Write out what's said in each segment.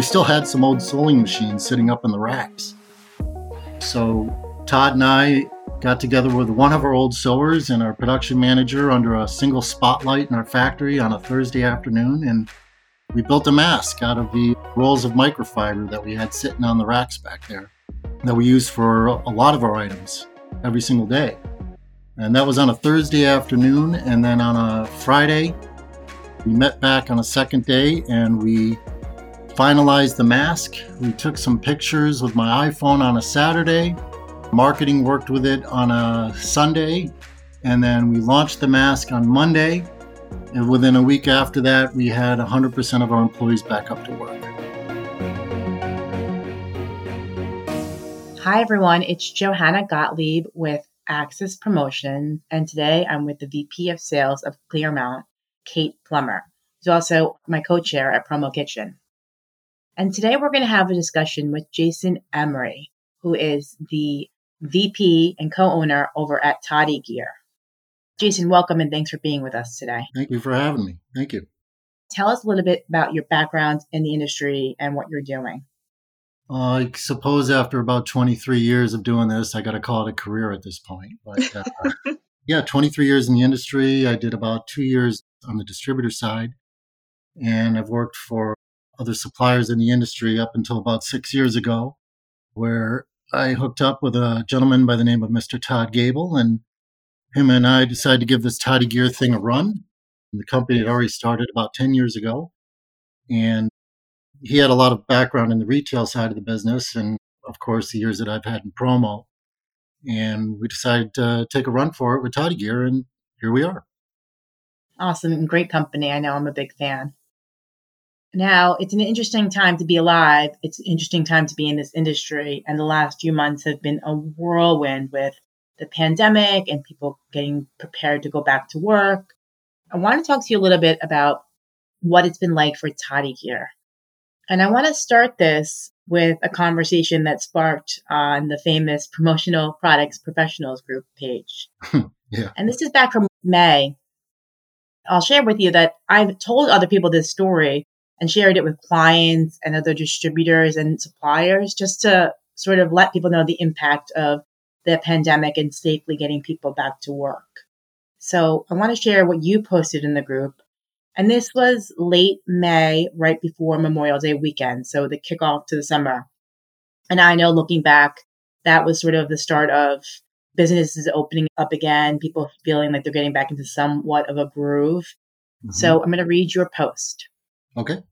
we still had some old sewing machines sitting up in the racks. So Todd and I got together with one of our old sewers and our production manager under a single spotlight in our factory on a Thursday afternoon, and we built a mask out of the rolls of microfiber that we had sitting on the racks back there that we use for a lot of our items every single day. And that was on a Thursday afternoon, and then on a Friday, we met back on a second day and we finalized the mask. We took some pictures with my iPhone on a Saturday Marketing worked with it on a Sunday, and then we launched the mask on Monday. And within a week after that, we had 100% of our employees back up to work. Hi, everyone. It's Johanna Gottlieb with Axis Promotion, and today I'm with the VP of Sales of Clearmount, Kate Plummer, who's also my co chair at Promo Kitchen. And today we're going to have a discussion with Jason Emery, who is the VP and co owner over at Toddy Gear. Jason, welcome and thanks for being with us today. Thank you for having me. Thank you. Tell us a little bit about your background in the industry and what you're doing. Uh, I suppose after about 23 years of doing this, I got to call it a career at this point. But uh, yeah, 23 years in the industry. I did about two years on the distributor side, and I've worked for other suppliers in the industry up until about six years ago, where I hooked up with a gentleman by the name of Mr. Todd Gable, and him and I decided to give this Toddy Gear thing a run. The company had already started about 10 years ago, and he had a lot of background in the retail side of the business, and of course, the years that I've had in promo. And we decided to take a run for it with Toddy Gear, and here we are. Awesome. and Great company. I know I'm a big fan. Now, it's an interesting time to be alive. It's an interesting time to be in this industry. And the last few months have been a whirlwind with the pandemic and people getting prepared to go back to work. I want to talk to you a little bit about what it's been like for Toddy here. And I want to start this with a conversation that sparked on the famous Promotional Products Professionals group page. yeah. And this is back from May. I'll share with you that I've told other people this story and shared it with clients and other distributors and suppliers just to sort of let people know the impact of the pandemic and safely getting people back to work. So I want to share what you posted in the group. And this was late May, right before Memorial Day weekend. So the kickoff to the summer. And I know looking back, that was sort of the start of businesses opening up again, people feeling like they're getting back into somewhat of a groove. Mm-hmm. So I'm going to read your post. Okay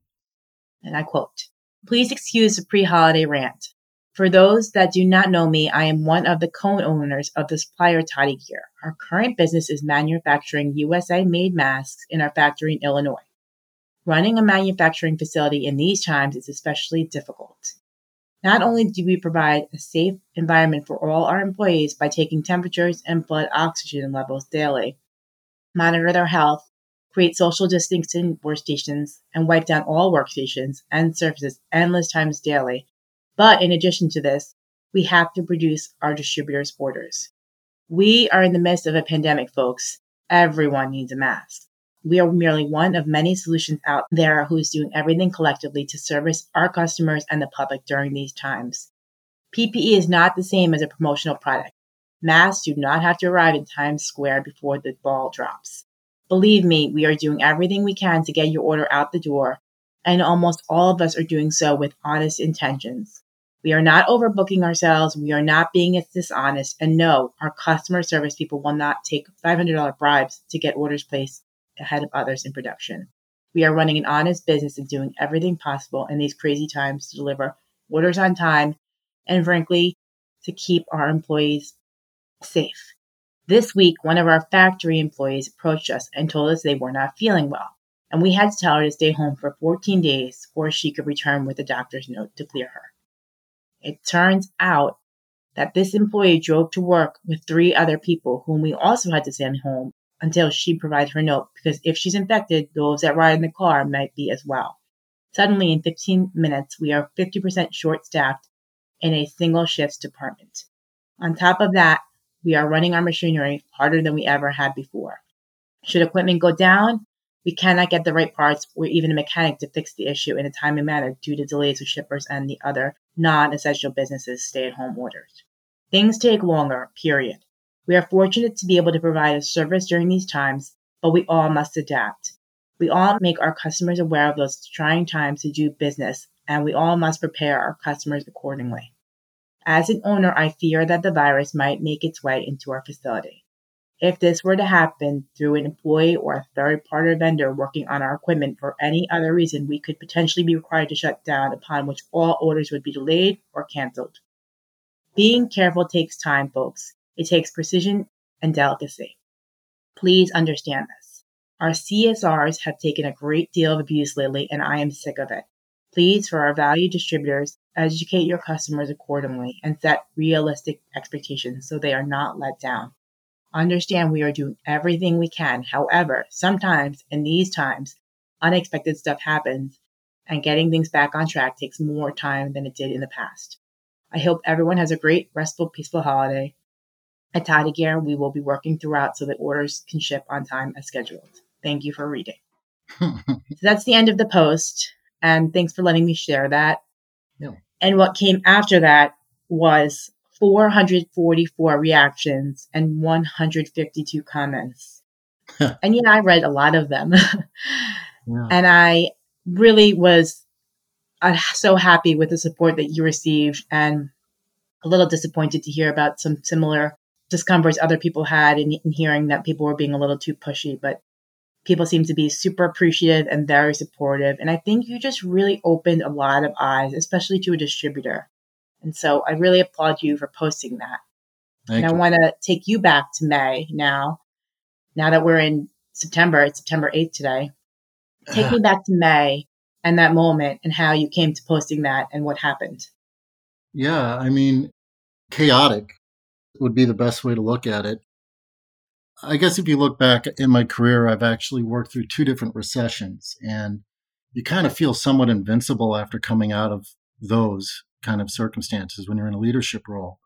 and I quote, Please excuse the pre holiday rant. For those that do not know me, I am one of the co owners of the supplier Toddy Gear. Our current business is manufacturing USA made masks in our factory in Illinois. Running a manufacturing facility in these times is especially difficult. Not only do we provide a safe environment for all our employees by taking temperatures and blood oxygen levels daily, monitor their health, create social distancing workstations, and wipe down all workstations and surfaces endless times daily. But in addition to this, we have to produce our distributors' orders. We are in the midst of a pandemic, folks. Everyone needs a mask. We are merely one of many solutions out there who's doing everything collectively to service our customers and the public during these times. PPE is not the same as a promotional product. Masks do not have to arrive in Times Square before the ball drops. Believe me, we are doing everything we can to get your order out the door, and almost all of us are doing so with honest intentions. We are not overbooking ourselves, we are not being dishonest, and no, our customer service people will not take $500 bribes to get orders placed ahead of others in production. We are running an honest business and doing everything possible in these crazy times to deliver orders on time and, frankly, to keep our employees safe. This week, one of our factory employees approached us and told us they were not feeling well, and we had to tell her to stay home for 14 days or she could return with a doctor's note to clear her. It turns out that this employee drove to work with three other people whom we also had to send home until she provided her note because if she's infected, those that ride in the car might be as well. Suddenly, in 15 minutes, we are 50% short staffed in a single shifts department. On top of that, we are running our machinery harder than we ever had before. Should equipment go down, We cannot get the right parts or even a mechanic to fix the issue in a timely manner due to delays with shippers and the other non essential businesses' stay at home orders. Things take longer, period. We are fortunate to be able to provide a service during these times, but we all must adapt. We all make our customers aware of those trying times to do business, and we all must prepare our customers accordingly. As an owner, I fear that the virus might make its way into our facility. If this were to happen through an employee or a third party vendor working on our equipment for any other reason, we could potentially be required to shut down, upon which all orders would be delayed or canceled. Being careful takes time, folks. It takes precision and delicacy. Please understand this. Our CSRs have taken a great deal of abuse lately, and I am sick of it. Please, for our valued distributors, educate your customers accordingly and set realistic expectations so they are not let down. Understand we are doing everything we can. However, sometimes in these times, unexpected stuff happens and getting things back on track takes more time than it did in the past. I hope everyone has a great, restful, peaceful holiday. At Toddy Gear, we will be working throughout so that orders can ship on time as scheduled. Thank you for reading. so that's the end of the post. And thanks for letting me share that. Yeah. And what came after that was 444 reactions and 152 comments. and yeah, I read a lot of them. yeah. And I really was uh, so happy with the support that you received and a little disappointed to hear about some similar discomforts other people had in, in hearing that people were being a little too pushy. But people seem to be super appreciative and very supportive. And I think you just really opened a lot of eyes, especially to a distributor. And so I really applaud you for posting that. Thank and. I want to take you back to May now. Now that we're in September, it's September 8th today. Take me back to May and that moment and how you came to posting that and what happened. Yeah, I mean, chaotic would be the best way to look at it. I guess if you look back in my career, I've actually worked through two different recessions, and you kind of feel somewhat invincible after coming out of those kind of circumstances when you're in a leadership role.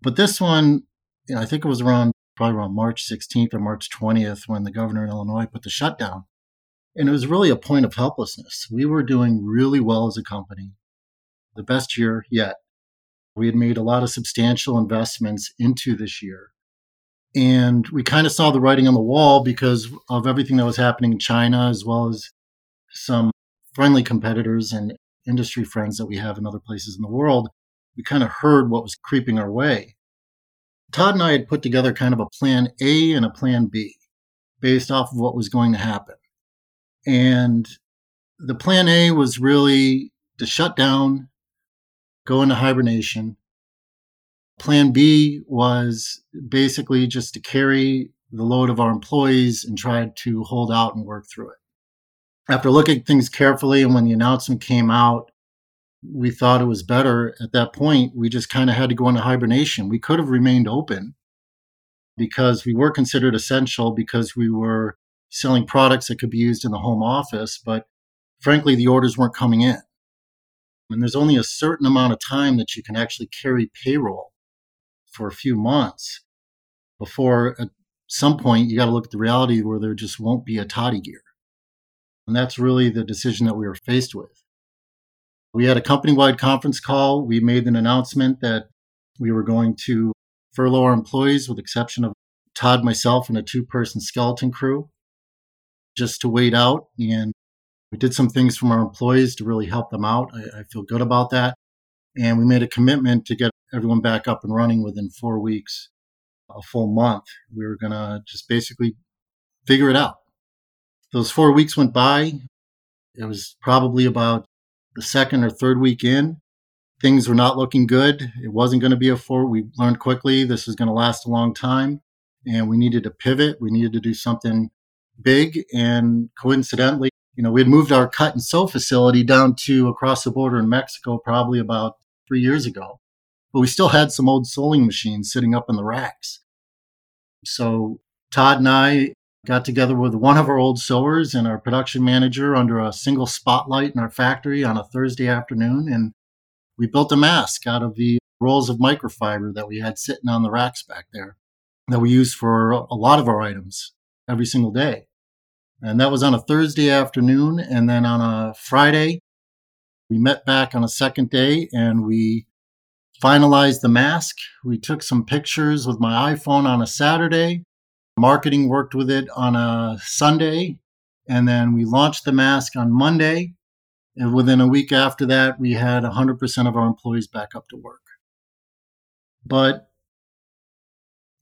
But this one, you know, I think it was around probably around March 16th or March 20th when the governor in Illinois put the shutdown. And it was really a point of helplessness. We were doing really well as a company, the best year yet. We had made a lot of substantial investments into this year. And we kind of saw the writing on the wall because of everything that was happening in China, as well as some friendly competitors and industry friends that we have in other places in the world, we kind of heard what was creeping our way. Todd and I had put together kind of a plan A and a plan B based off of what was going to happen. And the plan A was really to shut down, go into hibernation. Plan B was basically just to carry the load of our employees and try to hold out and work through it after looking at things carefully and when the announcement came out, we thought it was better at that point. We just kind of had to go into hibernation. We could have remained open because we were considered essential because we were selling products that could be used in the home office. But frankly, the orders weren't coming in. And there's only a certain amount of time that you can actually carry payroll for a few months before at some point you got to look at the reality where there just won't be a toddy gear. And that's really the decision that we were faced with. We had a company wide conference call. We made an announcement that we were going to furlough our employees, with exception of Todd, myself, and a two person skeleton crew, just to wait out. And we did some things from our employees to really help them out. I, I feel good about that. And we made a commitment to get everyone back up and running within four weeks, a full month. We were going to just basically figure it out those four weeks went by. It was probably about the second or third week in. Things were not looking good. It wasn't going to be a four. We learned quickly this was going to last a long time and we needed to pivot. We needed to do something big. And coincidentally, you know, we had moved our cut and sew facility down to across the border in Mexico probably about three years ago. But we still had some old sewing machines sitting up in the racks. So Todd and I got together with one of our old sewers and our production manager under a single spotlight in our factory on a Thursday afternoon. And we built a mask out of the rolls of microfiber that we had sitting on the racks back there that we use for a lot of our items every single day. And that was on a Thursday afternoon. And then on a Friday, we met back on a second day and we finalized the mask. We took some pictures with my iPhone on a Saturday. Marketing worked with it on a Sunday. And then we launched the mask on Monday. And within a week after that, we had 100% of our employees back up to work. But,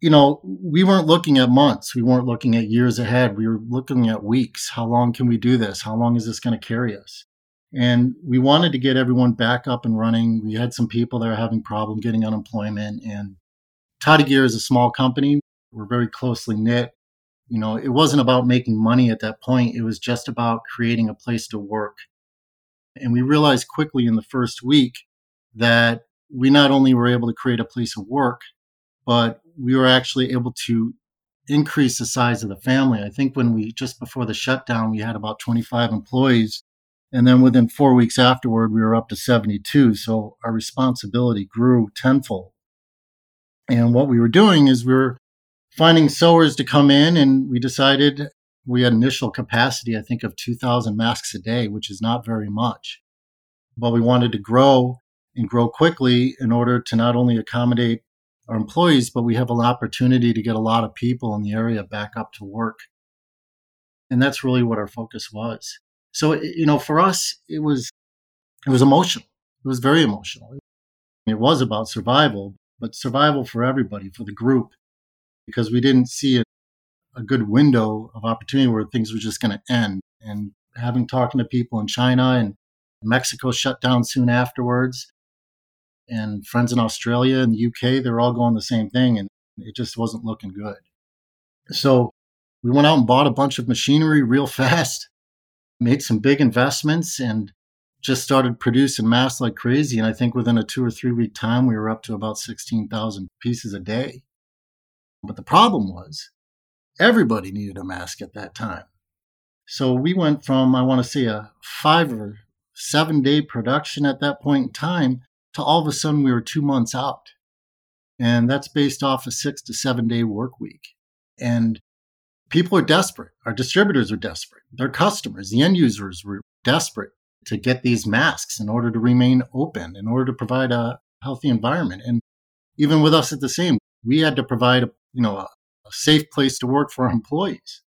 you know, we weren't looking at months. We weren't looking at years ahead. We were looking at weeks. How long can we do this? How long is this going to carry us? And we wanted to get everyone back up and running. We had some people that are having problem getting unemployment. And Toddy Gear is a small company. We're very closely knit. You know, it wasn't about making money at that point. It was just about creating a place to work. And we realized quickly in the first week that we not only were able to create a place of work, but we were actually able to increase the size of the family. I think when we just before the shutdown, we had about 25 employees. And then within four weeks afterward, we were up to 72. So our responsibility grew tenfold. And what we were doing is we were finding sewers to come in, and we decided we had initial capacity, I think, of 2,000 masks a day, which is not very much. But we wanted to grow and grow quickly in order to not only accommodate our employees, but we have an opportunity to get a lot of people in the area back up to work. And that's really what our focus was. So, you know, for us, it was, it was emotional. It was very emotional. It was about survival, but survival for everybody, for the group, because we didn't see a, a good window of opportunity where things were just going to end. And having talking to people in China and Mexico shut down soon afterwards, and friends in Australia and the UK, they're all going the same thing, and it just wasn't looking good. So we went out and bought a bunch of machinery real fast, made some big investments, and just started producing masks like crazy. And I think within a two or three week time, we were up to about 16,000 pieces a day. But the problem was everybody needed a mask at that time. So we went from, I want to say, a five or seven day production at that point in time to all of a sudden we were two months out. And that's based off a six to seven day work week. And people are desperate. Our distributors are desperate. Their customers, the end users were desperate to get these masks in order to remain open, in order to provide a healthy environment. And even with us at the same, we had to provide a, you know, a, a safe place to work for our employees.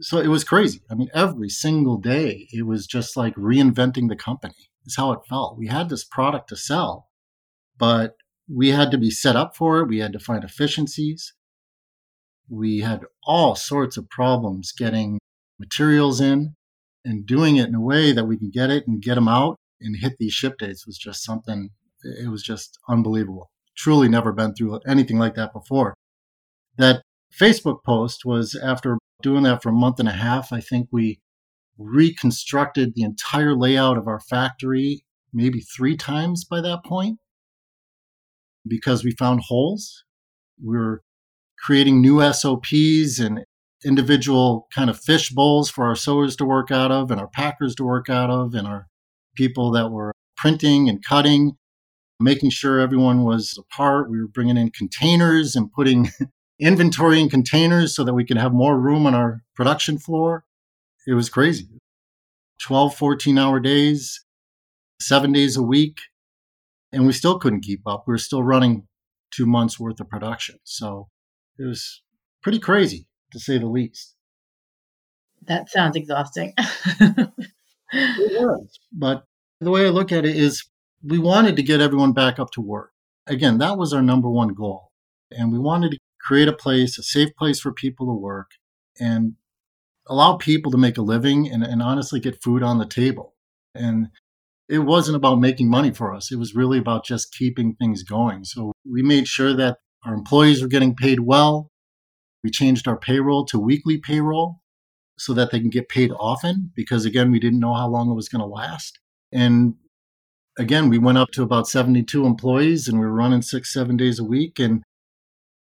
So it was crazy. I mean, every single day, it was just like reinventing the company is how it felt. We had this product to sell, but we had to be set up for it. We had to find efficiencies. We had all sorts of problems getting materials in and doing it in a way that we can get it and get them out and hit these ship dates was just something, it was just unbelievable. Truly never been through anything like that before. That Facebook post was after doing that for a month and a half. I think we reconstructed the entire layout of our factory maybe three times by that point because we found holes. We were creating new SOPs and individual kind of fish bowls for our sewers to work out of and our packers to work out of and our people that were printing and cutting, making sure everyone was apart. We were bringing in containers and putting inventory in containers so that we could have more room on our production floor it was crazy. 12 14 hour days seven days a week and we still couldn't keep up. We were still running two months worth of production. So it was pretty crazy to say the least. That sounds exhausting. It was but the way i look at it is we wanted to get everyone back up to work. Again that was our number one goal and we wanted to create a place a safe place for people to work and allow people to make a living and, and honestly get food on the table. And it wasn't about making money for us. It was really about just keeping things going. So we made sure that our employees were getting paid well. We changed our payroll to weekly payroll so that they can get paid often because, again, we didn't know how long it was going to last. And again, we went up to about 72 employees and we were running six, seven days a week. And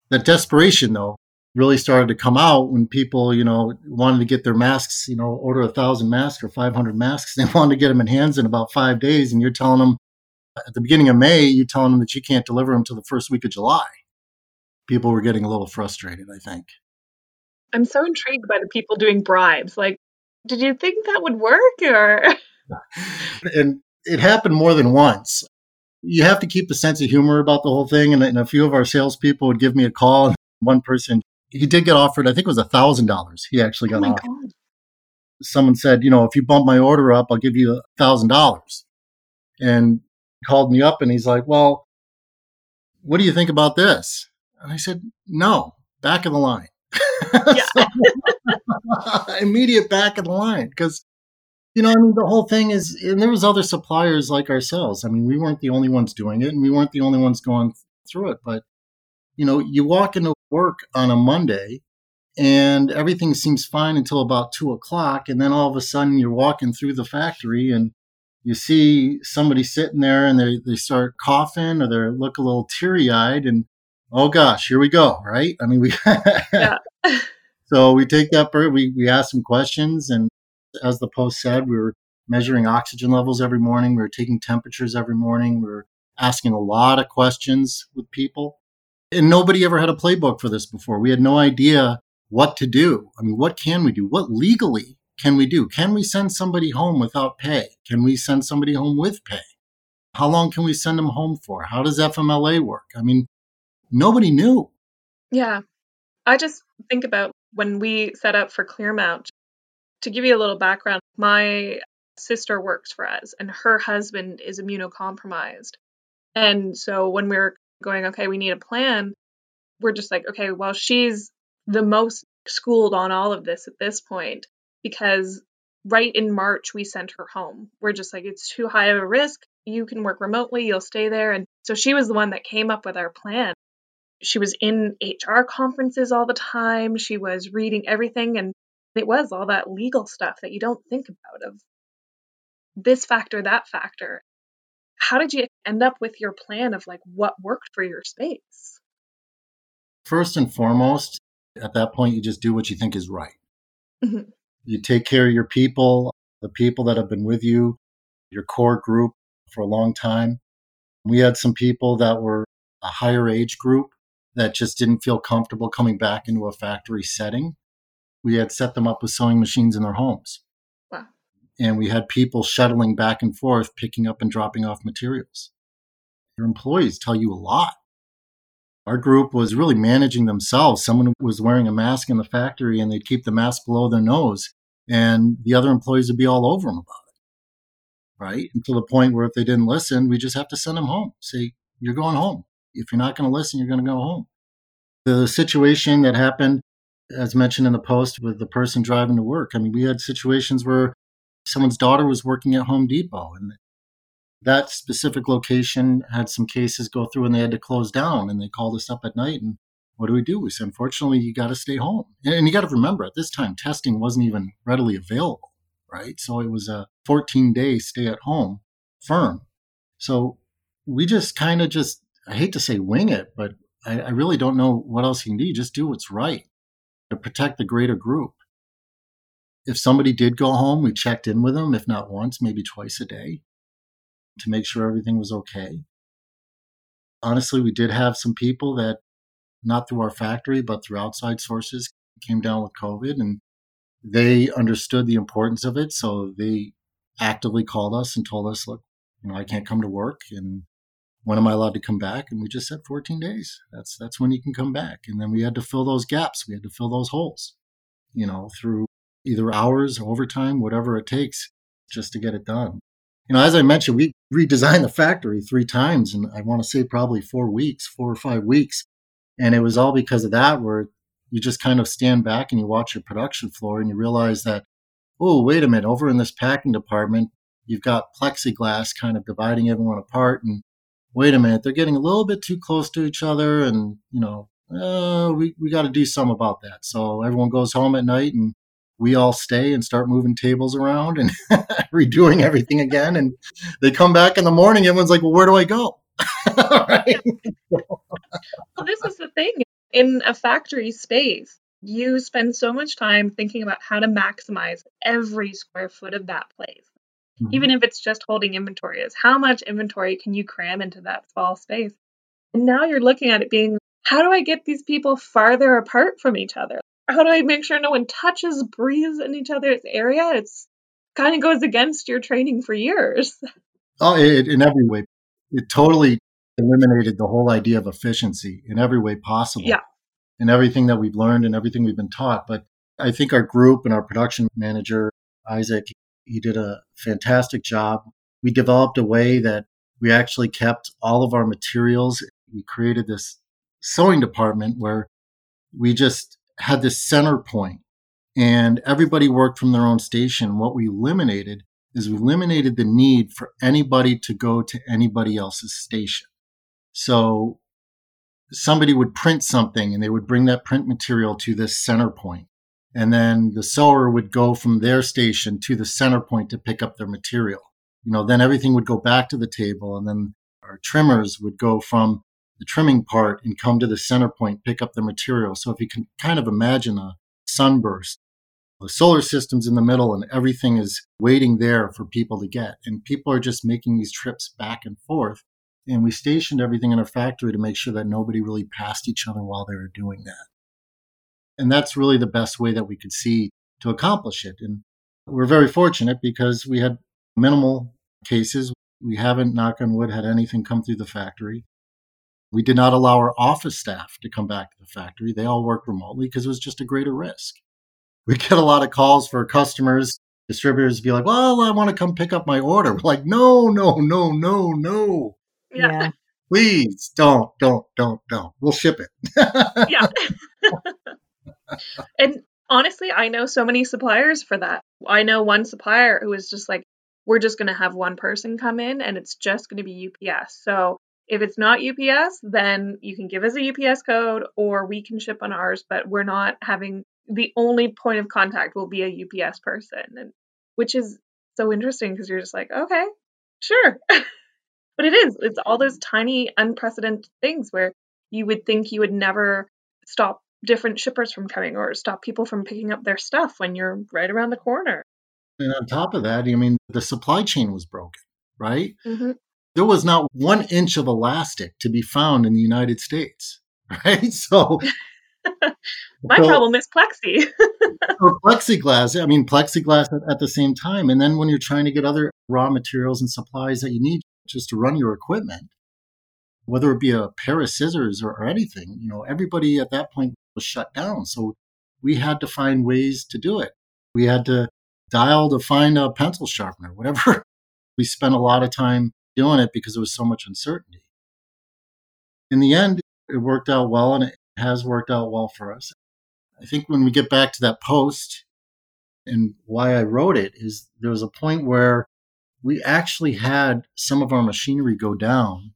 that desperation, though, really started to come out when people, you know, wanted to get their masks, you know, order a thousand masks or 500 masks. They wanted to get them in hands in about five days. And you're telling them at the beginning of May, you're telling them that you can't deliver them to the first week of July. People were getting a little frustrated, I think. I'm so intrigued by the people doing bribes. Like, Did you think that would work or? and it happened more than once. You have to keep a sense of humor about the whole thing. And, and a few of our salespeople would give me a call. One person, he did get offered, I think it was a thousand dollars. He actually oh got oh offered. God. Someone said, you know, if you bump my order up, I'll give you a thousand dollars. And called me up and he's like, well, what do you think about this? And I said, no, back of the line. Immediate back of the line. Because, you know, I mean, the whole thing is, and there was other suppliers like ourselves. I mean, we weren't the only ones doing it and we weren't the only ones going through it. But, you know, you walk into work on a Monday and everything seems fine until about two o'clock. And then all of a sudden you're walking through the factory and you see somebody sitting there and they, they start coughing or they look a little teary eyed and oh gosh, here we go, right? I mean, we yeah. so we take that bird, we we ask some questions, and as the post said, we were measuring oxygen levels every morning. We were taking temperatures every morning. We were asking a lot of questions with people, and nobody ever had a playbook for this before. We had no idea what to do. I mean, what can we do? What legally can we do? Can we send somebody home without pay? Can we send somebody home with pay? How long can we send them home for? How does FMLA work? I mean, nobody knew. Yeah. I just think about when we set up for Clearmount, to give you a little background, my sister works for us and her husband is immunocompromised. And so when we we're going, okay, we need a plan, we're just like, okay, well, she's the most schooled on all of this at this point because right in March we sent her home. We're just like, it's too high of a risk. You can work remotely, you'll stay there. And so she was the one that came up with our plan she was in HR conferences all the time. She was reading everything. And it was all that legal stuff that you don't think about of this factor, that factor. How did you end up with your plan of like what worked for your space? First and foremost, at that point, you just do what you think is right. Mm-hmm. You take care of your people, the people that have been with you, your core group for a long time. We had some people that were a higher age group that just didn't feel comfortable coming back into a factory setting. We had set them up with sewing machines in their homes. And we had people shuttling back and forth, picking up and dropping off materials. Your employees tell you a lot. Our group was really managing themselves. Someone was wearing a mask in the factory and they'd keep the mask below their nose, and the other employees would be all over them about it. Right? Until the point where if they didn't listen, we just have to send them home. Say, you're going home if you're not going to listen, you're going to go home. The situation that happened, as mentioned in the post, with the person driving to work. I mean, we had situations where someone's daughter was working at Home Depot, and that specific location had some cases go through, and they had to close down. And they called us up at night, and what do we do? We said, unfortunately, you got to stay home. And you got to remember, at this time, testing wasn't even readily available, right? So it was a 14 day stay at home firm. So we just kind of just I hate to say wing it, but I, I really don't know what else you can do. Just do what's right to protect the greater group. If somebody did go home, we checked in with them, if not once, maybe twice a day to make sure everything was okay. Honestly, we did have some people that, not through our factory, but through outside sources, came down with COVID and they understood the importance of it. So they actively called us and told us, look, you know, I can't come to work and when am I allowed to come back? And we just said 14 days. That's that's when you can come back. And then we had to fill those gaps. We had to fill those holes, you know, through either hours, overtime, whatever it takes, just to get it done. You know, as I mentioned, we redesigned the factory three times, and I want to say probably four weeks, four or five weeks. And it was all because of that, where you just kind of stand back and you watch your production floor and you realize that, oh, wait a minute, over in this packing department, you've got plexiglass kind of dividing everyone apart. And wait a minute, they're getting a little bit too close to each other, and you know, uh, we we got to do something about that. So everyone goes home at night, and we all stay and start moving tables around and redoing everything again. And they come back in the morning, everyone's like, "Well, where do I go?" well, this is the thing in a factory space. You spend so much time thinking about how to maximize every square foot of that place mm-hmm. even if it's just holding inventory, is how much inventory can you cram into that small space? And now you're looking at it being, how do I get these people farther apart from each other? How do I make sure no one touches, breathes in each other's area? It's kind of goes against your training for years. Oh, it, in every way, it totally eliminated the whole idea of efficiency in every way possible. Yeah. In everything that we've learned and everything we've been taught. But I think our group and our production manager, Isaac, he did a fantastic job. We developed a way that we actually kept all of our materials. We created this sewing department where we just had this center point and everybody worked from their own station. What we eliminated is we eliminated the need for anybody to go to anybody else's station. So somebody would print something and they would bring that print material to this center point. And then the sewer would go from their station to the center point to pick up their material. You know, then everything would go back to the table and then our trimmers would go from the trimming part and come to the center point, pick up the material. So if you can kind of imagine a sunburst, the solar system's in the middle and everything is waiting there for people to get. And people are just making these trips back and forth. And we stationed everything in a factory to make sure that nobody really passed each other while they were doing that. And that's really the best way that we could see to accomplish it. And we're very fortunate because we had minimal cases. We haven't, knock on wood, had anything come through the factory. We did not allow our office staff to come back to the factory. They all worked remotely because it was just a greater risk. We get a lot of calls for customers, distributors be like, well, I want to come pick up my order. We're like, no, no, no, no, no. Yeah. yeah. Please don't, don't, don't, don't. We'll ship it. yeah. and honestly, I know so many suppliers for that. I know one supplier who is just like, we're just going to have one person come in and it's just going to be UPS. So if it's not UPS, then you can give us a UPS code or we can ship on ours, but we're not having the only point of contact will be a UPS person. And which is so interesting because you're just like, okay, sure. but it is, it's all those tiny unprecedented things where you would think you would never stop different shippers from coming or stop people from picking up their stuff when you're right around the corner. And on top of that, I mean, the supply chain was broken, right? Mm-hmm there was not one inch of elastic to be found in the United States, right? So, my so, problem is plexi. or plexiglass. I mean, plexiglass at, at the same time. And then when you're trying to get other raw materials and supplies that you need just to run your equipment, whether it be a pair of scissors or, or anything, you know, everybody at that point was shut down. So we had to find ways to do it. We had to dial to find a pencil sharpener, whatever. We spent a lot of time doing it because there was so much uncertainty. In the end, it worked out well and it has worked out well for us. I think when we get back to that post and why I wrote it is there was a point where we actually had some of our machinery go down.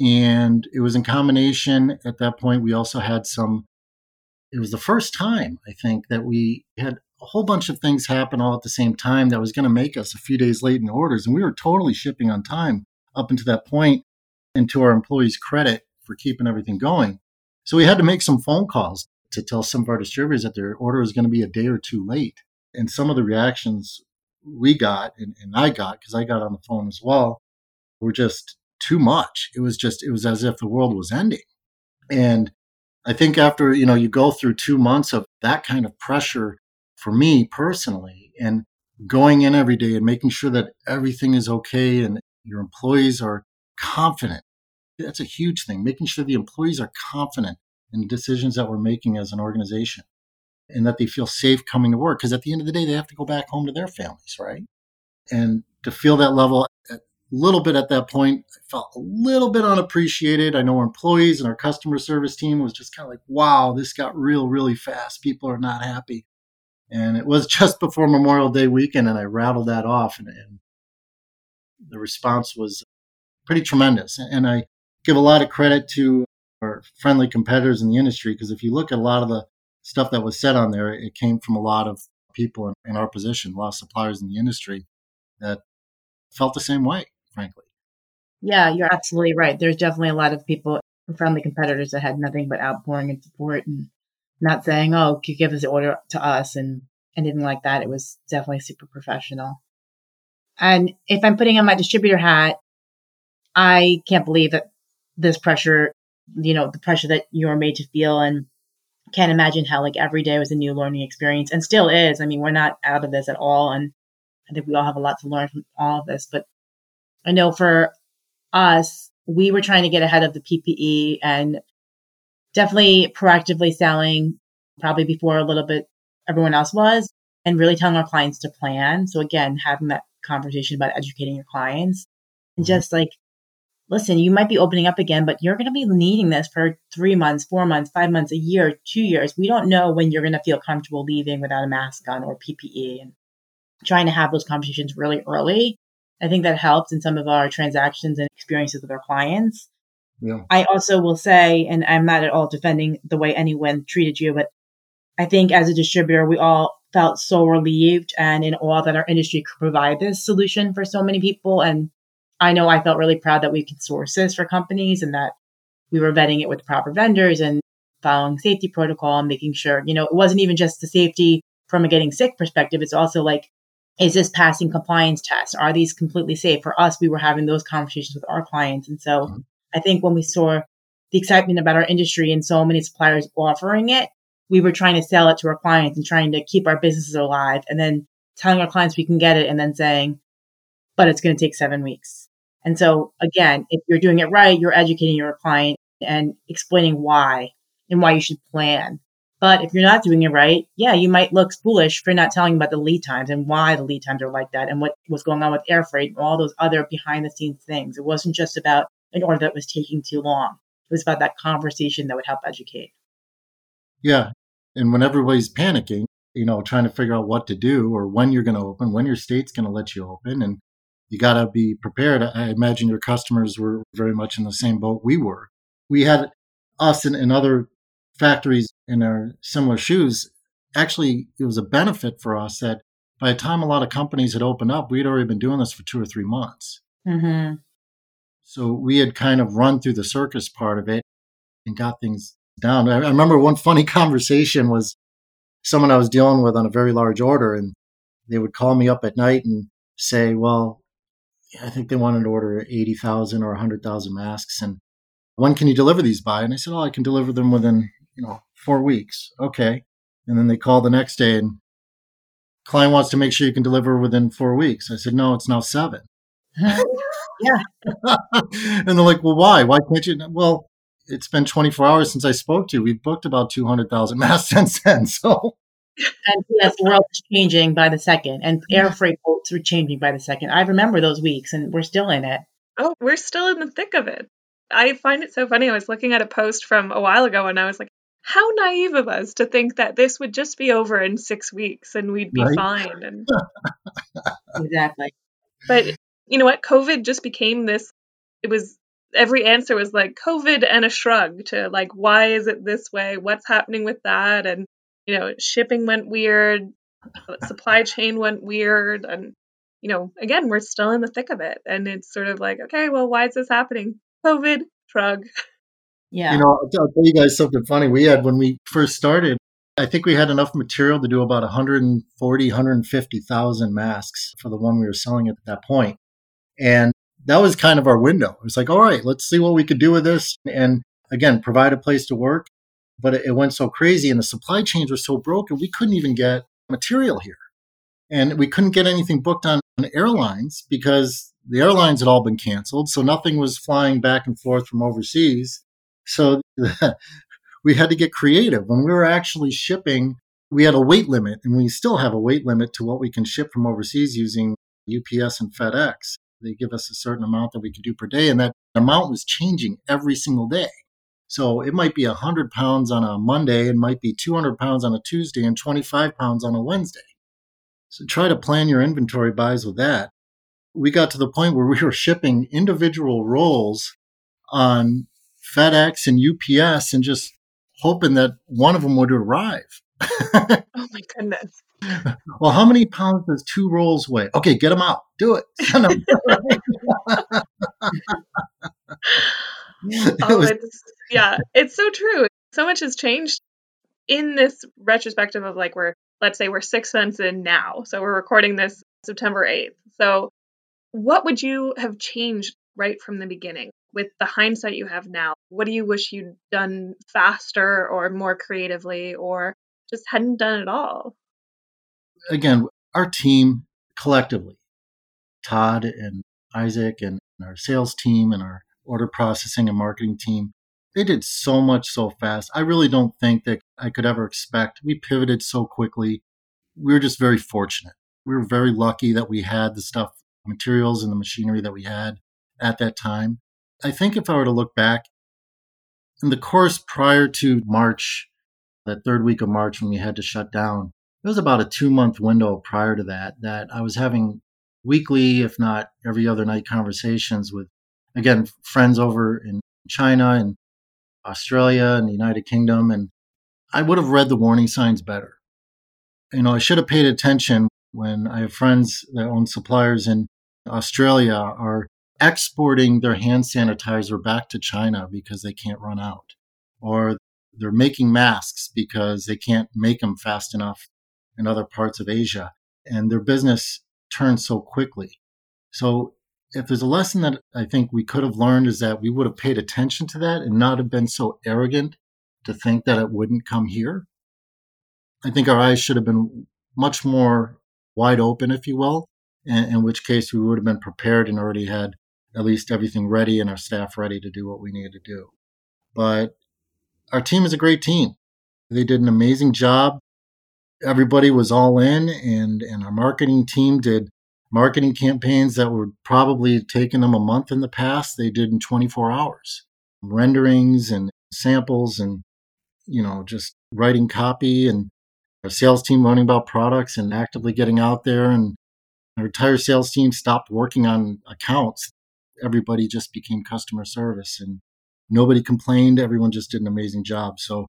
And it was in combination at that point. We also had some, it was the first time, I think, that we had a whole bunch of things happen all at the same time that was going to make us a few days late in orders. And we were totally shipping on time up until that point and to our employees' credit for keeping everything going. So we had to make some phone calls to tell some of our distributors that their order was going to be a day or two late. And some of the reactions we got and, and I got, because I got on the phone as well, were just too much. It was just, it was as if the world was ending. And I think after, you know, you go through two months of that kind of pressure for me personally and going in every day and making sure that everything is okay and your employees are confident. That's a huge thing, making sure the employees are confident in the decisions that we're making as an organization and that they feel safe coming to work. Because at the end of the day, they have to go back home to their families, right? And to feel that level a little bit at that point, I felt a little bit unappreciated. I know our employees and our customer service team was just kind of like, wow, this got real, really fast. People are not happy. And it was just before Memorial Day weekend, and I rattled that off. And, and the response was pretty tremendous. And I give a lot of credit to our friendly competitors in the industry because if you look at a lot of the stuff that was said on there, it came from a lot of people in, our position, a lot of suppliers in the industry that felt the same way, frankly. Yeah, you're absolutely right. There's definitely a lot of people, friendly competitors that had nothing but outpouring and support and not saying, oh, give this order to us and anything like that. It was definitely super professional. And if I'm putting on my distributor hat, I can't believe that this pressure, you know, the pressure that you're made to feel and can't imagine how like every day was a new learning experience and still is. I mean, we're not out of this at all. And I think we all have a lot to learn from all of this. But I know for us, we were trying to get ahead of the PPE and definitely proactively selling probably before a little bit everyone else was and really telling our clients to plan. So again, having that conversation about educating your clients and mm-hmm. just like listen, you might be opening up again, but you're going to be needing this for three months, four months, five months, a year, two years. We don't know when you're going to feel comfortable leaving without a mask on or PPE and trying to have those conversations really early. I think that helps in some of our transactions and experiences with our clients. Yeah. I also will say, and I'm not at all defending the way anyone treated you, but I think as a distributor, we all felt so relieved and in awe that our industry could provide this solution for so many people. And I know I felt really proud that we could source this for companies and that we were vetting it with proper vendors and following safety protocol and making sure, you know, it wasn't even just the safety from a getting sick perspective. It's also like, is this passing compliance tests? Are these completely safe? For us, we were having those conversations with our clients. And so mm-hmm. I think when we saw the excitement about our industry and so many suppliers offering it, we were trying to sell it to our clients and trying to keep our businesses alive and then telling our clients we can get it and then saying, but it's going to take seven weeks. And so again, if you're doing it right, you're educating your client and explaining why and why you should plan. But if you're not doing it right, yeah, you might look foolish for not telling about the lead times and why the lead times are like that and what was going on with air freight and all those other behind the scenes things. It wasn't just about an order that was taking too long. It was about that conversation that would help educate. Yeah. And when everybody's panicking, you know, trying to figure out what to do or when you're going to open, when your state's going to let you open, and you got to be prepared. I imagine your customers were very much in the same boat we were. We had us and, and other factories in our similar shoes. Actually, it was a benefit for us that by the time a lot of companies had opened up, we had already been doing this for two or three months. Mm-hmm. So we had kind of run through the circus part of it and got things down. I, remember one funny conversation was someone I was dealing with on a very large order, and they would call me up at night and say, "Well, I think they wanted to order 80,000 or 100,000 masks. And when can you deliver these by? And I said, oh, I can deliver them within, you know, four weeks. Okay. And then they call the next day and client wants to make sure you can deliver within four weeks. I said, no, it's now seven. yeah. and they're like, well, why? Why can't you? Well, it's been 24 hours since I spoke to you. We've booked about 200,000 masks since then. So and yes, the world is changing by the second, and air mm-hmm. freight boats were changing by the second. I remember those weeks, and we're still in it. Oh, we're still in the thick of it. I find it so funny. I was looking at a post from a while ago, and I was like, "How naive of us to think that this would just be over in six weeks and we'd be right? fine." And exactly. But you know what? COVID just became this. It was every answer was like COVID and a shrug to like, why is it this way? What's happening with that? And you know, shipping went weird, uh, supply chain went weird, and you know, again, we're still in the thick of it, and it's sort of like, okay, well, why is this happening? COVID, shrug. Yeah. You know, I'll tell you guys something funny. We had when we first started, I think we had enough material to do about 140, 150,000 masks for the one we were selling at that point. And that was kind of our window. It was like, all right, let's see what we could do with this. And again, provide a place to work but it went so crazy and the supply chains were so broken, we couldn't even get material here. And we couldn't get anything booked on airlines because the airlines had all been canceled. So nothing was flying back and forth from overseas. So we had to get creative. When we were actually shipping, we had a weight limit, and we still have a weight limit to what we can ship from overseas using UPS and FedEx. They give us a certain amount that we could do per day, and that amount was changing every single day. So it might be 100 pounds on a Monday, it might be 200 pounds on a Tuesday, and 25 pounds on a Wednesday. So try to plan your inventory buys with that. We got to the point where we were shipping individual rolls on FedEx and UPS and just hoping that one of them would arrive. oh my goodness. Well, how many pounds does two rolls weigh? Okay, get them out. Do it. oh, was... it's, yeah, it's so true. So much has changed in this retrospective of like we're let's say we're six months in now. So we're recording this September 8th. So what would you have changed right from the beginning? with the hindsight you have now, what do you wish you'd done faster or more creatively or just hadn't done at all? Again, our team collectively, Todd and Isaac and our sales team and our order processing and marketing team, they did so much so fast. I really don't think that I could ever expect. We pivoted so quickly. We were just very fortunate. We were very lucky that we had the stuff, materials, and the machinery that we had at that time. I think if I were to look back in the course prior to March, that third week of March when we had to shut down, it was about a two month window prior to that that I was having weekly, if not every other night, conversations with, again, friends over in China and Australia and the United Kingdom. And I would have read the warning signs better. You know, I should have paid attention when I have friends that own suppliers in Australia are exporting their hand sanitizer back to China because they can't run out. Or they're making masks because they can't make them fast enough in other parts of Asia. And their business turns so quickly. So if there's a lesson that I think we could have learned is that we would have paid attention to that and not have been so arrogant to think that it wouldn't come here. I think our eyes should have been much more wide open, if you will, in, in which case we would have been prepared and already had at least everything ready and our staff ready to do what we needed to do. But our team is a great team. They did an amazing job. Everybody was all in, and, and our marketing team did marketing campaigns that would probably taken them a month in the past, they did in 24 hours. Renderings and samples and, you know, just writing copy and our sales team learning about products and actively getting out there. And our entire sales team stopped working on accounts. Everybody just became customer service and nobody complained. Everyone just did an amazing job. So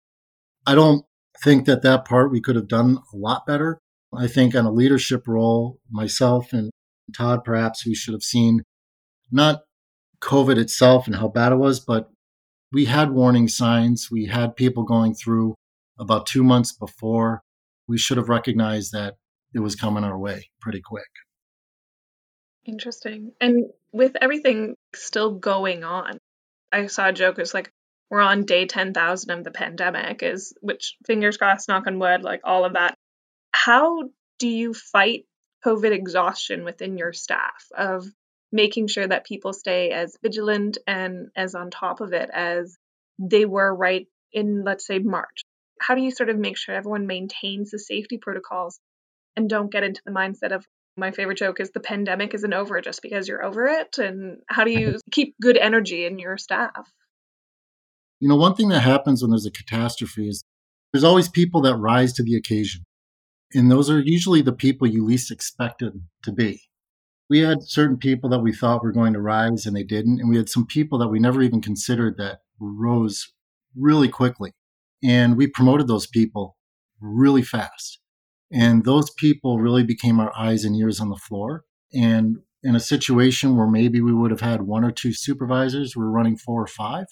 I don't think that that part we could have done a lot better. I think on a leadership role, myself and Todd, perhaps we should have seen not COVID itself and how bad it was, but we had warning signs. We had people going through about two months before. We should have recognized that it was coming our way pretty quick. Interesting. And with everything still going on, I saw a joke. It's like we're on day ten thousand of the pandemic. Is which fingers crossed, knock on wood, like all of that. How do you fight COVID exhaustion within your staff of making sure that people stay as vigilant and as on top of it as they were right in, let's say, March? How do you sort of make sure everyone maintains the safety protocols and don't get into the mindset of my favorite joke is the pandemic isn't over just because you're over it? And how do you keep good energy in your staff? You know, one thing that happens when there's a catastrophe is there's always people that rise to the occasion. And those are usually the people you least expected to be. We had certain people that we thought were going to rise and they didn't. And we had some people that we never even considered that rose really quickly. And we promoted those people really fast. And those people really became our eyes and ears on the floor. And in a situation where maybe we would have had one or two supervisors, we're running four or five,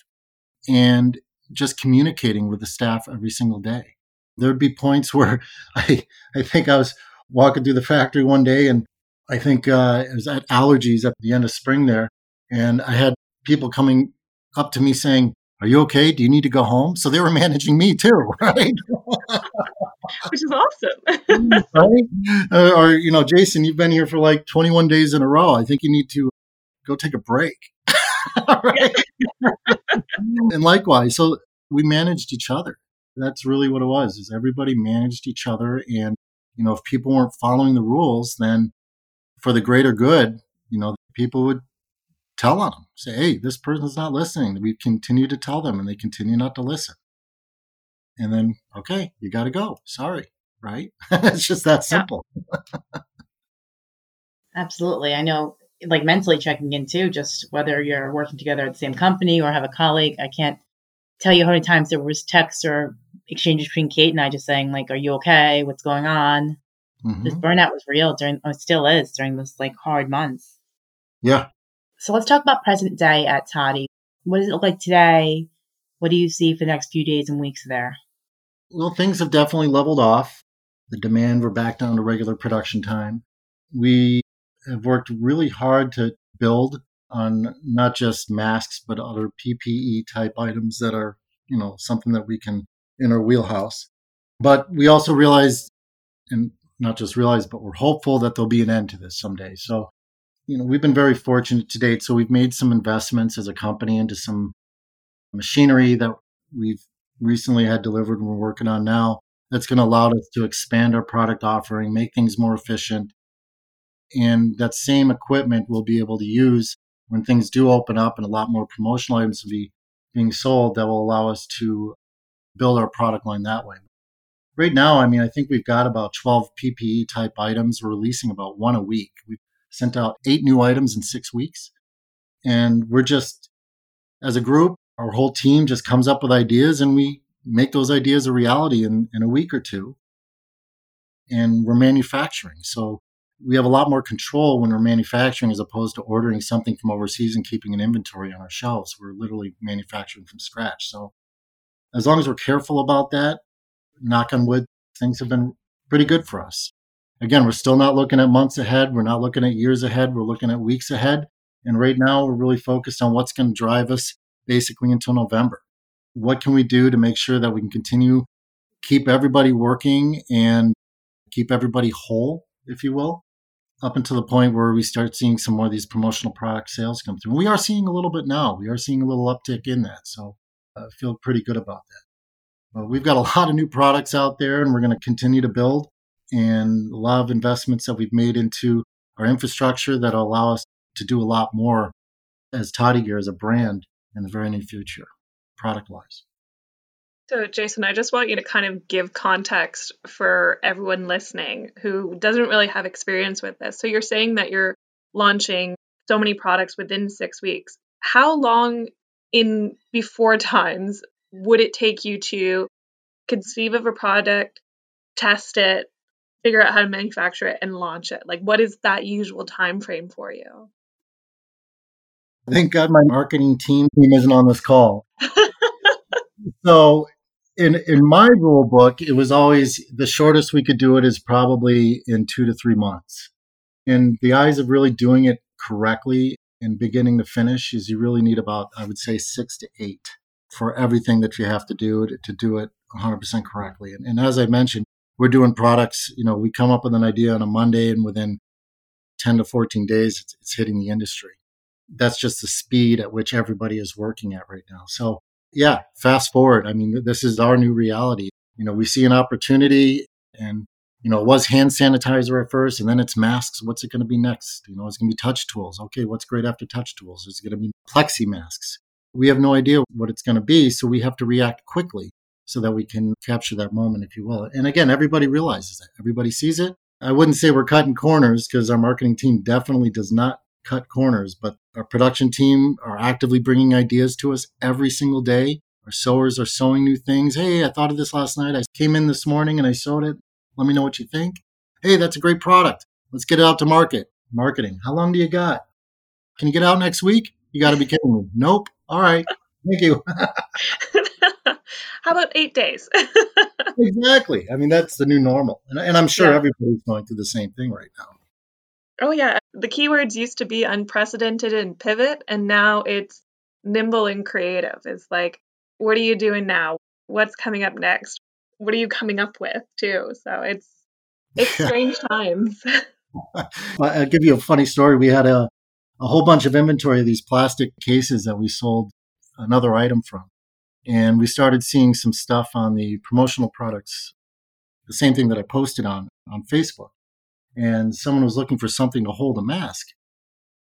and just communicating with the staff every single day. There'd be points where I, I think I was walking through the factory one day and I think uh, it was at allergies at the end of spring there. And I had people coming up to me saying, Are you okay? Do you need to go home? So they were managing me too, right? Which is awesome. right? Uh, or, you know, Jason, you've been here for like 21 days in a row. I think you need to go take a break. and likewise, so we managed each other that's really what it was is everybody managed each other and you know if people weren't following the rules then for the greater good you know people would tell on them say hey this person's not listening we continue to tell them and they continue not to listen and then okay you got to go sorry right it's just that simple yeah. absolutely i know like mentally checking in too just whether you're working together at the same company or have a colleague i can't tell you how many times there was texts or exchanges between Kate and I just saying like, "Are you okay? What's going on?" Mm-hmm. This burnout was real during, or still is during this like hard months. Yeah. So let's talk about present day at Toddy. What does it look like today? What do you see for the next few days and weeks there? Well, things have definitely leveled off. The demand, we're back down to regular production time. We have worked really hard to build on not just masks, but other PPE type items that are, you know, something that we can in our wheelhouse. But we also realized, and not just realized, but we're hopeful that there'll be an end to this someday. So, you know, we've been very fortunate to date. So we've made some investments as a company into some machinery that we've recently had delivered and we're working on now that's going to allow us to expand our product offering, make things more efficient. And that same equipment we'll be able to use when things do open up and a lot more promotional items will be being sold that will allow us to build our product line that way. Right now, I mean, I think we've got about 12 PPE type items. We're releasing about one a week. We've sent out eight new items in six weeks. And we're just, as a group, our whole team just comes up with ideas and we make those ideas a reality in, in a week or two. And we're manufacturing. So we have a lot more control when we're manufacturing as opposed to ordering something from overseas and keeping an inventory on our shelves. We're literally manufacturing from scratch. So as long as we're careful about that, knock on wood, things have been pretty good for us. Again, we're still not looking at months ahead. We're not looking at years ahead. We're looking at weeks ahead. And right now, we're really focused on what's going to drive us basically until November. What can we do to make sure that we can continue keep everybody working and keep everybody whole, if you will, up until the point where we start seeing some more of these promotional product sales come through. We are seeing a little bit now. We are seeing a little uptick in that. So I feel pretty good about that. But we've got a lot of new products out there and we're going to continue to build and a lot of investments that we've made into our infrastructure that allow us to do a lot more as Toddy Gear as a brand in the very near future, product wise. So, Jason, I just want you to kind of give context for everyone listening who doesn't really have experience with this. So, you're saying that you're launching so many products within six weeks. How long in before times would it take you to conceive of a product, test it, figure out how to manufacture it, and launch it? Like, what is that usual time frame for you? Thank God my marketing team isn't on this call. so in in my rule book, it was always the shortest we could do it is probably in two to three months. In the eyes of really doing it correctly and beginning to finish, is you really need about I would say six to eight for everything that you have to do to, to do it 100% correctly. And, and as I mentioned, we're doing products. You know, we come up with an idea on a Monday, and within 10 to 14 days, it's, it's hitting the industry. That's just the speed at which everybody is working at right now. So yeah, fast forward. I mean, this is our new reality. You know, we see an opportunity and, you know, it was hand sanitizer at first and then it's masks. What's it going to be next? You know, it's going to be touch tools. Okay, what's great after touch tools? Is it going to be plexi masks? We have no idea what it's going to be. So we have to react quickly so that we can capture that moment, if you will. And again, everybody realizes that. Everybody sees it. I wouldn't say we're cutting corners because our marketing team definitely does not cut corners, but our production team are actively bringing ideas to us every single day. Our sewers are sewing new things. Hey, I thought of this last night. I came in this morning and I sewed it. Let me know what you think. Hey, that's a great product. Let's get it out to market. Marketing. How long do you got? Can you get out next week? You got to be kidding me. Nope. All right. Thank you. How about eight days? exactly. I mean, that's the new normal. And, and I'm sure yeah. everybody's going through the same thing right now. Oh, yeah. The keywords used to be unprecedented and pivot, and now it's nimble and creative. It's like, what are you doing now? What's coming up next? What are you coming up with, too? So it's it's strange times. I'll give you a funny story. We had a, a whole bunch of inventory of these plastic cases that we sold another item from. And we started seeing some stuff on the promotional products, the same thing that I posted on on Facebook and someone was looking for something to hold a mask.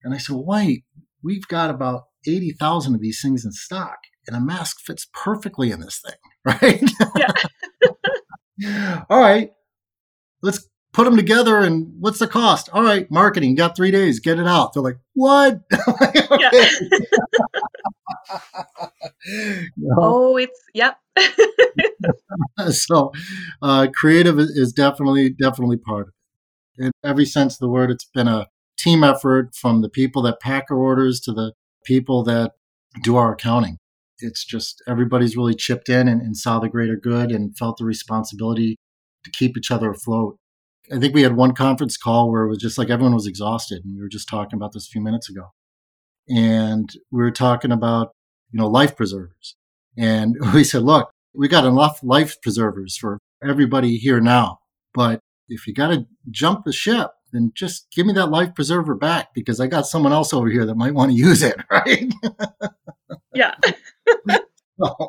And I said, Wait, we've got about 80,000 of these things in stock, and a mask fits perfectly in this thing, right? Yeah. All right, let's put them together and what's the cost? All right, marketing, got three days, get it out. They're like, what? no. Oh, it's, yep. so uh, creative is definitely, definitely part of it. in every sense of the word, it's been a team effort from the people that pack our orders to the people that do our accounting. It's just everybody's really chipped in and, and saw the greater good and felt the responsibility to keep each other afloat. I think we had one conference call where it was just like everyone was exhausted. And we were just talking about this a few minutes ago. and we were talking about, you know, life preservers. And we said, look, we got enough life preservers for everybody here now. But if you got to jump the ship, then just give me that life preserver back because I got someone else over here that might want to use it, right? yeah. oh,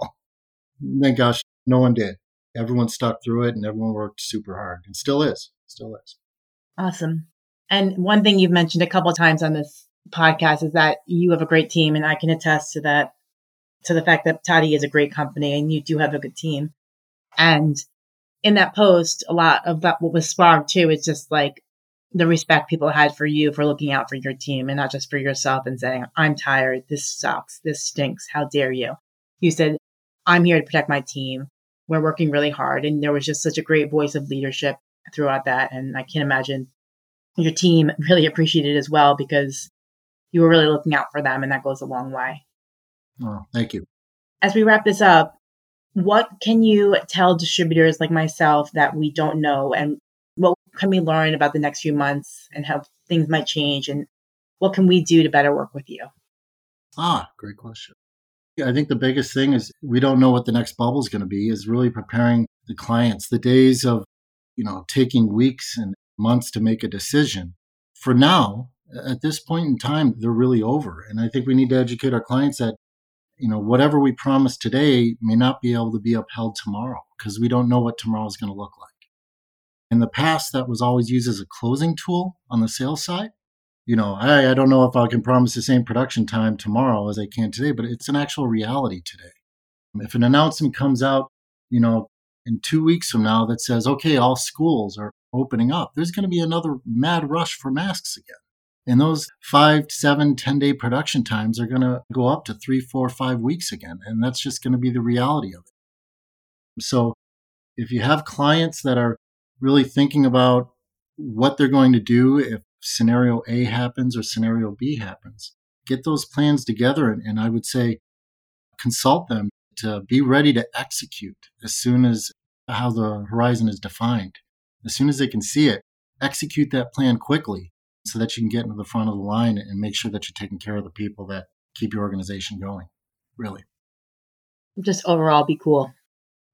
thank gosh, no one did. Everyone stuck through it and everyone worked super hard and still is, still is. Awesome. And one thing you've mentioned a couple times on this podcast is that you have a great team and I can attest to that, to the fact that Toddy is a great company and you do have a good team. And in that post, a lot of that, what was sparked too, is just like the respect people had for you for looking out for your team and not just for yourself and saying, I'm tired. This sucks. This stinks. How dare you? You said, I'm here to protect my team. We're working really hard. And there was just such a great voice of leadership throughout that. And I can't imagine your team really appreciated it as well because you were really looking out for them. And that goes a long way. Oh, thank you. As we wrap this up, what can you tell distributors like myself that we don't know and what can we learn about the next few months and how things might change and what can we do to better work with you ah great question i think the biggest thing is we don't know what the next bubble is going to be is really preparing the clients the days of you know taking weeks and months to make a decision for now at this point in time they're really over and i think we need to educate our clients that you know, whatever we promise today may not be able to be upheld tomorrow because we don't know what tomorrow is going to look like. In the past, that was always used as a closing tool on the sales side. You know, I, I don't know if I can promise the same production time tomorrow as I can today, but it's an actual reality today. If an announcement comes out, you know, in two weeks from now that says, okay, all schools are opening up, there's going to be another mad rush for masks again. And those five, seven, 10 day production times are going to go up to three, four, five weeks again. And that's just going to be the reality of it. So if you have clients that are really thinking about what they're going to do if scenario A happens or scenario B happens, get those plans together. And, and I would say consult them to be ready to execute as soon as how the horizon is defined. As soon as they can see it, execute that plan quickly so that you can get into the front of the line and make sure that you're taking care of the people that keep your organization going. Really. Just overall be cool.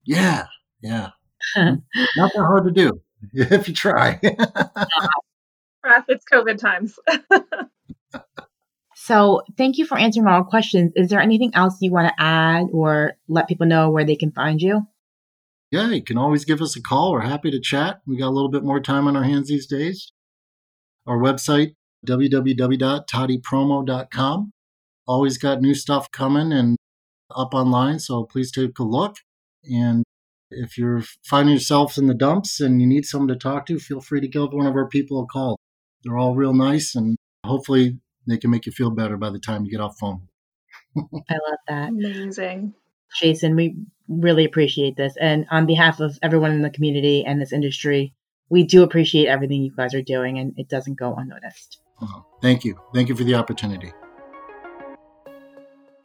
Yeah. Yeah. Not that hard to do if you try. it's COVID times. so, thank you for answering all questions. Is there anything else you want to add or let people know where they can find you? Yeah, you can always give us a call. We're happy to chat. We got a little bit more time on our hands these days our website, www.toddypromo.com. Always got new stuff coming and up online, so please take a look. And if you're finding yourself in the dumps and you need someone to talk to, feel free to give one of our people a call. They're all real nice, and hopefully they can make you feel better by the time you get off phone. I love that. Amazing. Jason, we really appreciate this. And on behalf of everyone in the community and this industry, we do appreciate everything you guys are doing and it doesn't go unnoticed. Uh-huh. Thank you. Thank you for the opportunity.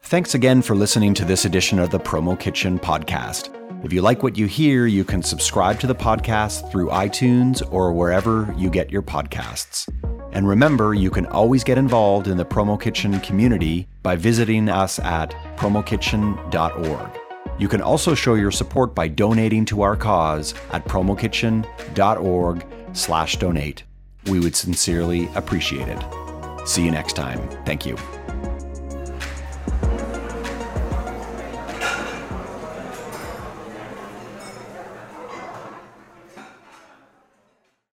Thanks again for listening to this edition of the Promo Kitchen podcast. If you like what you hear, you can subscribe to the podcast through iTunes or wherever you get your podcasts. And remember, you can always get involved in the Promo Kitchen community by visiting us at promokitchen.org. You can also show your support by donating to our cause at promokitchen.org/donate. We would sincerely appreciate it. See you next time. Thank you.